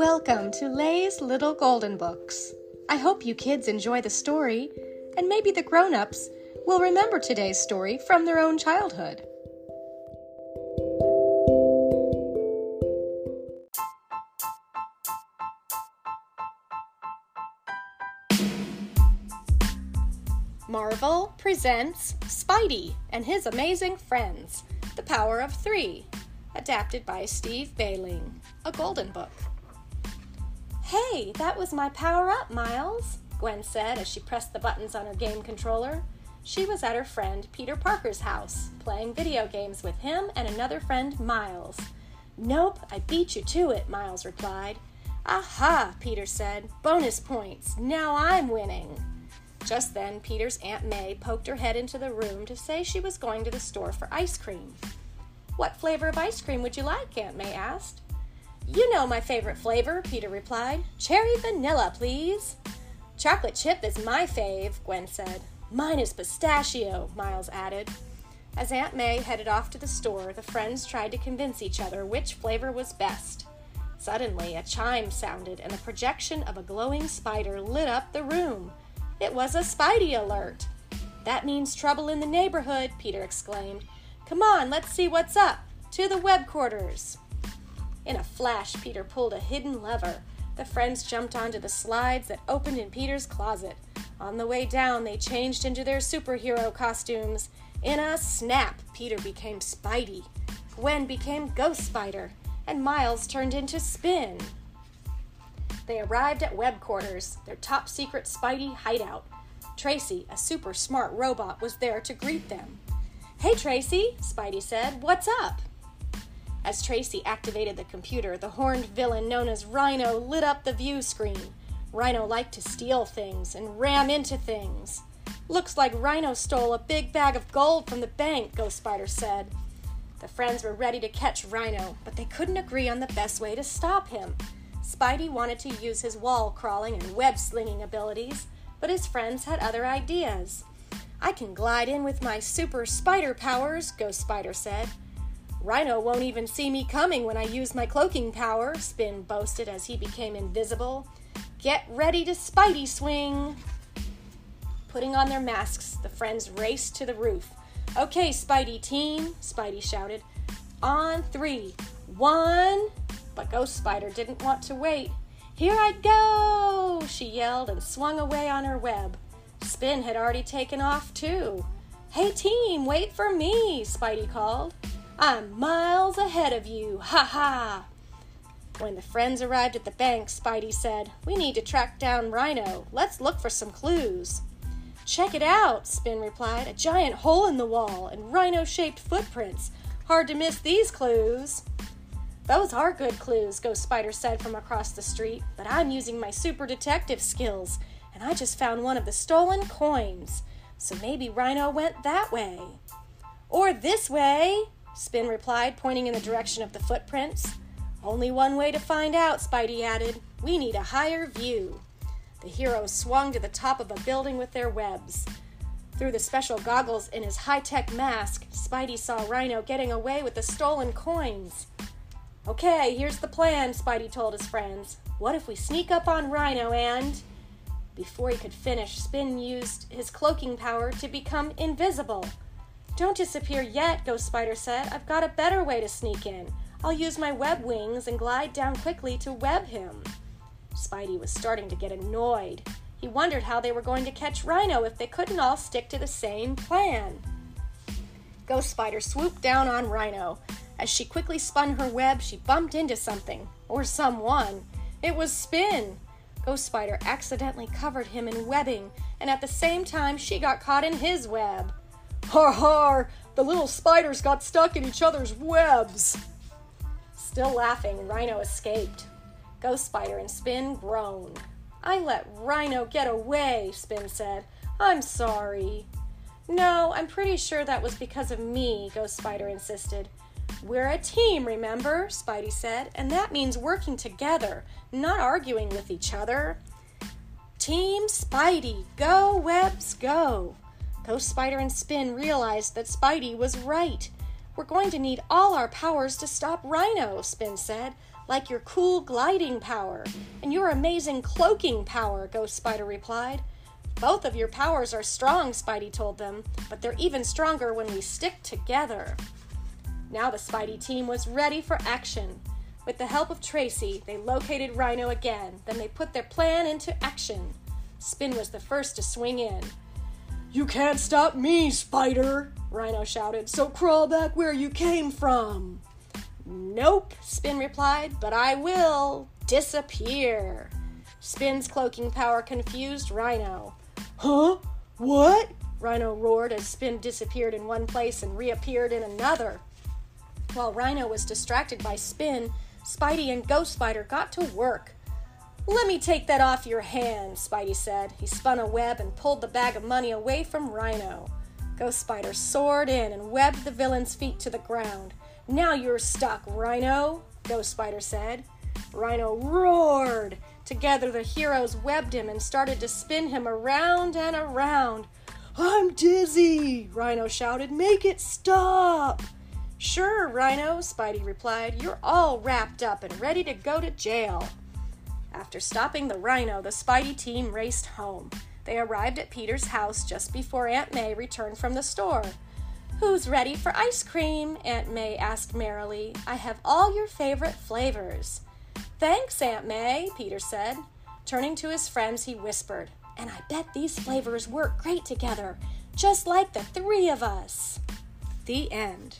Welcome to Lay's Little Golden Books. I hope you kids enjoy the story, and maybe the grown ups will remember today's story from their own childhood. Marvel presents Spidey and His Amazing Friends The Power of Three, adapted by Steve Behling, a golden book. Hey, that was my power up, Miles, Gwen said as she pressed the buttons on her game controller. She was at her friend Peter Parker's house, playing video games with him and another friend, Miles. Nope, I beat you to it, Miles replied. Aha, Peter said. Bonus points. Now I'm winning. Just then, Peter's Aunt May poked her head into the room to say she was going to the store for ice cream. What flavor of ice cream would you like? Aunt May asked. You know my favorite flavor, Peter replied. Cherry vanilla, please. Chocolate chip is my fave, Gwen said. Mine is pistachio, Miles added. As Aunt May headed off to the store, the friends tried to convince each other which flavor was best. Suddenly, a chime sounded, and the projection of a glowing spider lit up the room. It was a Spidey alert. That means trouble in the neighborhood, Peter exclaimed. Come on, let's see what's up. To the web quarters. In a flash, Peter pulled a hidden lever. The friends jumped onto the slides that opened in Peter's closet. On the way down, they changed into their superhero costumes. In a snap, Peter became Spidey. Gwen became Ghost Spider, and Miles turned into Spin. They arrived at web quarters, their top secret Spidey hideout. Tracy, a super smart robot, was there to greet them. Hey, Tracy, Spidey said, what's up? As Tracy activated the computer, the horned villain known as Rhino lit up the view screen. Rhino liked to steal things and ram into things. Looks like Rhino stole a big bag of gold from the bank, Ghost Spider said. The friends were ready to catch Rhino, but they couldn't agree on the best way to stop him. Spidey wanted to use his wall crawling and web slinging abilities, but his friends had other ideas. I can glide in with my super spider powers, Ghost Spider said. Rhino won't even see me coming when I use my cloaking power, Spin boasted as he became invisible. Get ready to Spidey swing! Putting on their masks, the friends raced to the roof. Okay, Spidey team, Spidey shouted. On three. One. But Ghost Spider didn't want to wait. Here I go, she yelled and swung away on her web. Spin had already taken off, too. Hey, team, wait for me, Spidey called. I'm miles ahead of you. Ha ha! When the friends arrived at the bank, Spidey said, We need to track down Rhino. Let's look for some clues. Check it out, Spin replied. A giant hole in the wall and rhino shaped footprints. Hard to miss these clues. Those are good clues, Ghost Spider said from across the street, but I'm using my super detective skills, and I just found one of the stolen coins. So maybe Rhino went that way. Or this way, Spin replied, pointing in the direction of the footprints. Only one way to find out, Spidey added. We need a higher view. The heroes swung to the top of a building with their webs. Through the special goggles in his high tech mask, Spidey saw Rhino getting away with the stolen coins. Okay, here's the plan, Spidey told his friends. What if we sneak up on Rhino and. Before he could finish, Spin used his cloaking power to become invisible. Don't disappear yet, Ghost Spider said. I've got a better way to sneak in. I'll use my web wings and glide down quickly to web him. Spidey was starting to get annoyed. He wondered how they were going to catch Rhino if they couldn't all stick to the same plan. Ghost Spider swooped down on Rhino. As she quickly spun her web, she bumped into something, or someone. It was Spin. Ghost Spider accidentally covered him in webbing, and at the same time, she got caught in his web. Har har! The little spiders got stuck in each other's webs. Still laughing, Rhino escaped. Ghost Spider and Spin groaned. I let Rhino get away, Spin said. I'm sorry. No, I'm pretty sure that was because of me, Ghost Spider insisted. We're a team, remember? Spidey said, and that means working together, not arguing with each other. Team Spidey, go, webs, go. Ghost Spider and Spin realized that Spidey was right. We're going to need all our powers to stop Rhino, Spin said. like your cool gliding power and your amazing cloaking power, Ghost Spider replied. Both of your powers are strong, Spidey told them, but they're even stronger when we stick together. Now the Spidey team was ready for action. With the help of Tracy, they located Rhino again. Then they put their plan into action. Spin was the first to swing in. You can't stop me, Spider, Rhino shouted, so crawl back where you came from. Nope, Spin replied, but I will disappear. Spin's cloaking power confused Rhino. Huh? What? Rhino roared as Spin disappeared in one place and reappeared in another. While Rhino was distracted by Spin, Spidey and Ghost Spider got to work. Let me take that off your hand, Spidey said. He spun a web and pulled the bag of money away from Rhino. Ghost Spider soared in and webbed the villain's feet to the ground. Now you're stuck, Rhino, Ghost Spider said. Rhino roared. Together the heroes webbed him and started to spin him around and around. I'm dizzy, Rhino shouted. Make it stop. Sure, Rhino, Spidey replied. You're all wrapped up and ready to go to jail. After stopping the Rhino, the Spidey team raced home. They arrived at Peter's house just before Aunt May returned from the store. Who's ready for ice cream? Aunt May asked merrily. I have all your favorite flavors. Thanks, Aunt May, Peter said. Turning to his friends, he whispered, And I bet these flavors work great together, just like the three of us. The end.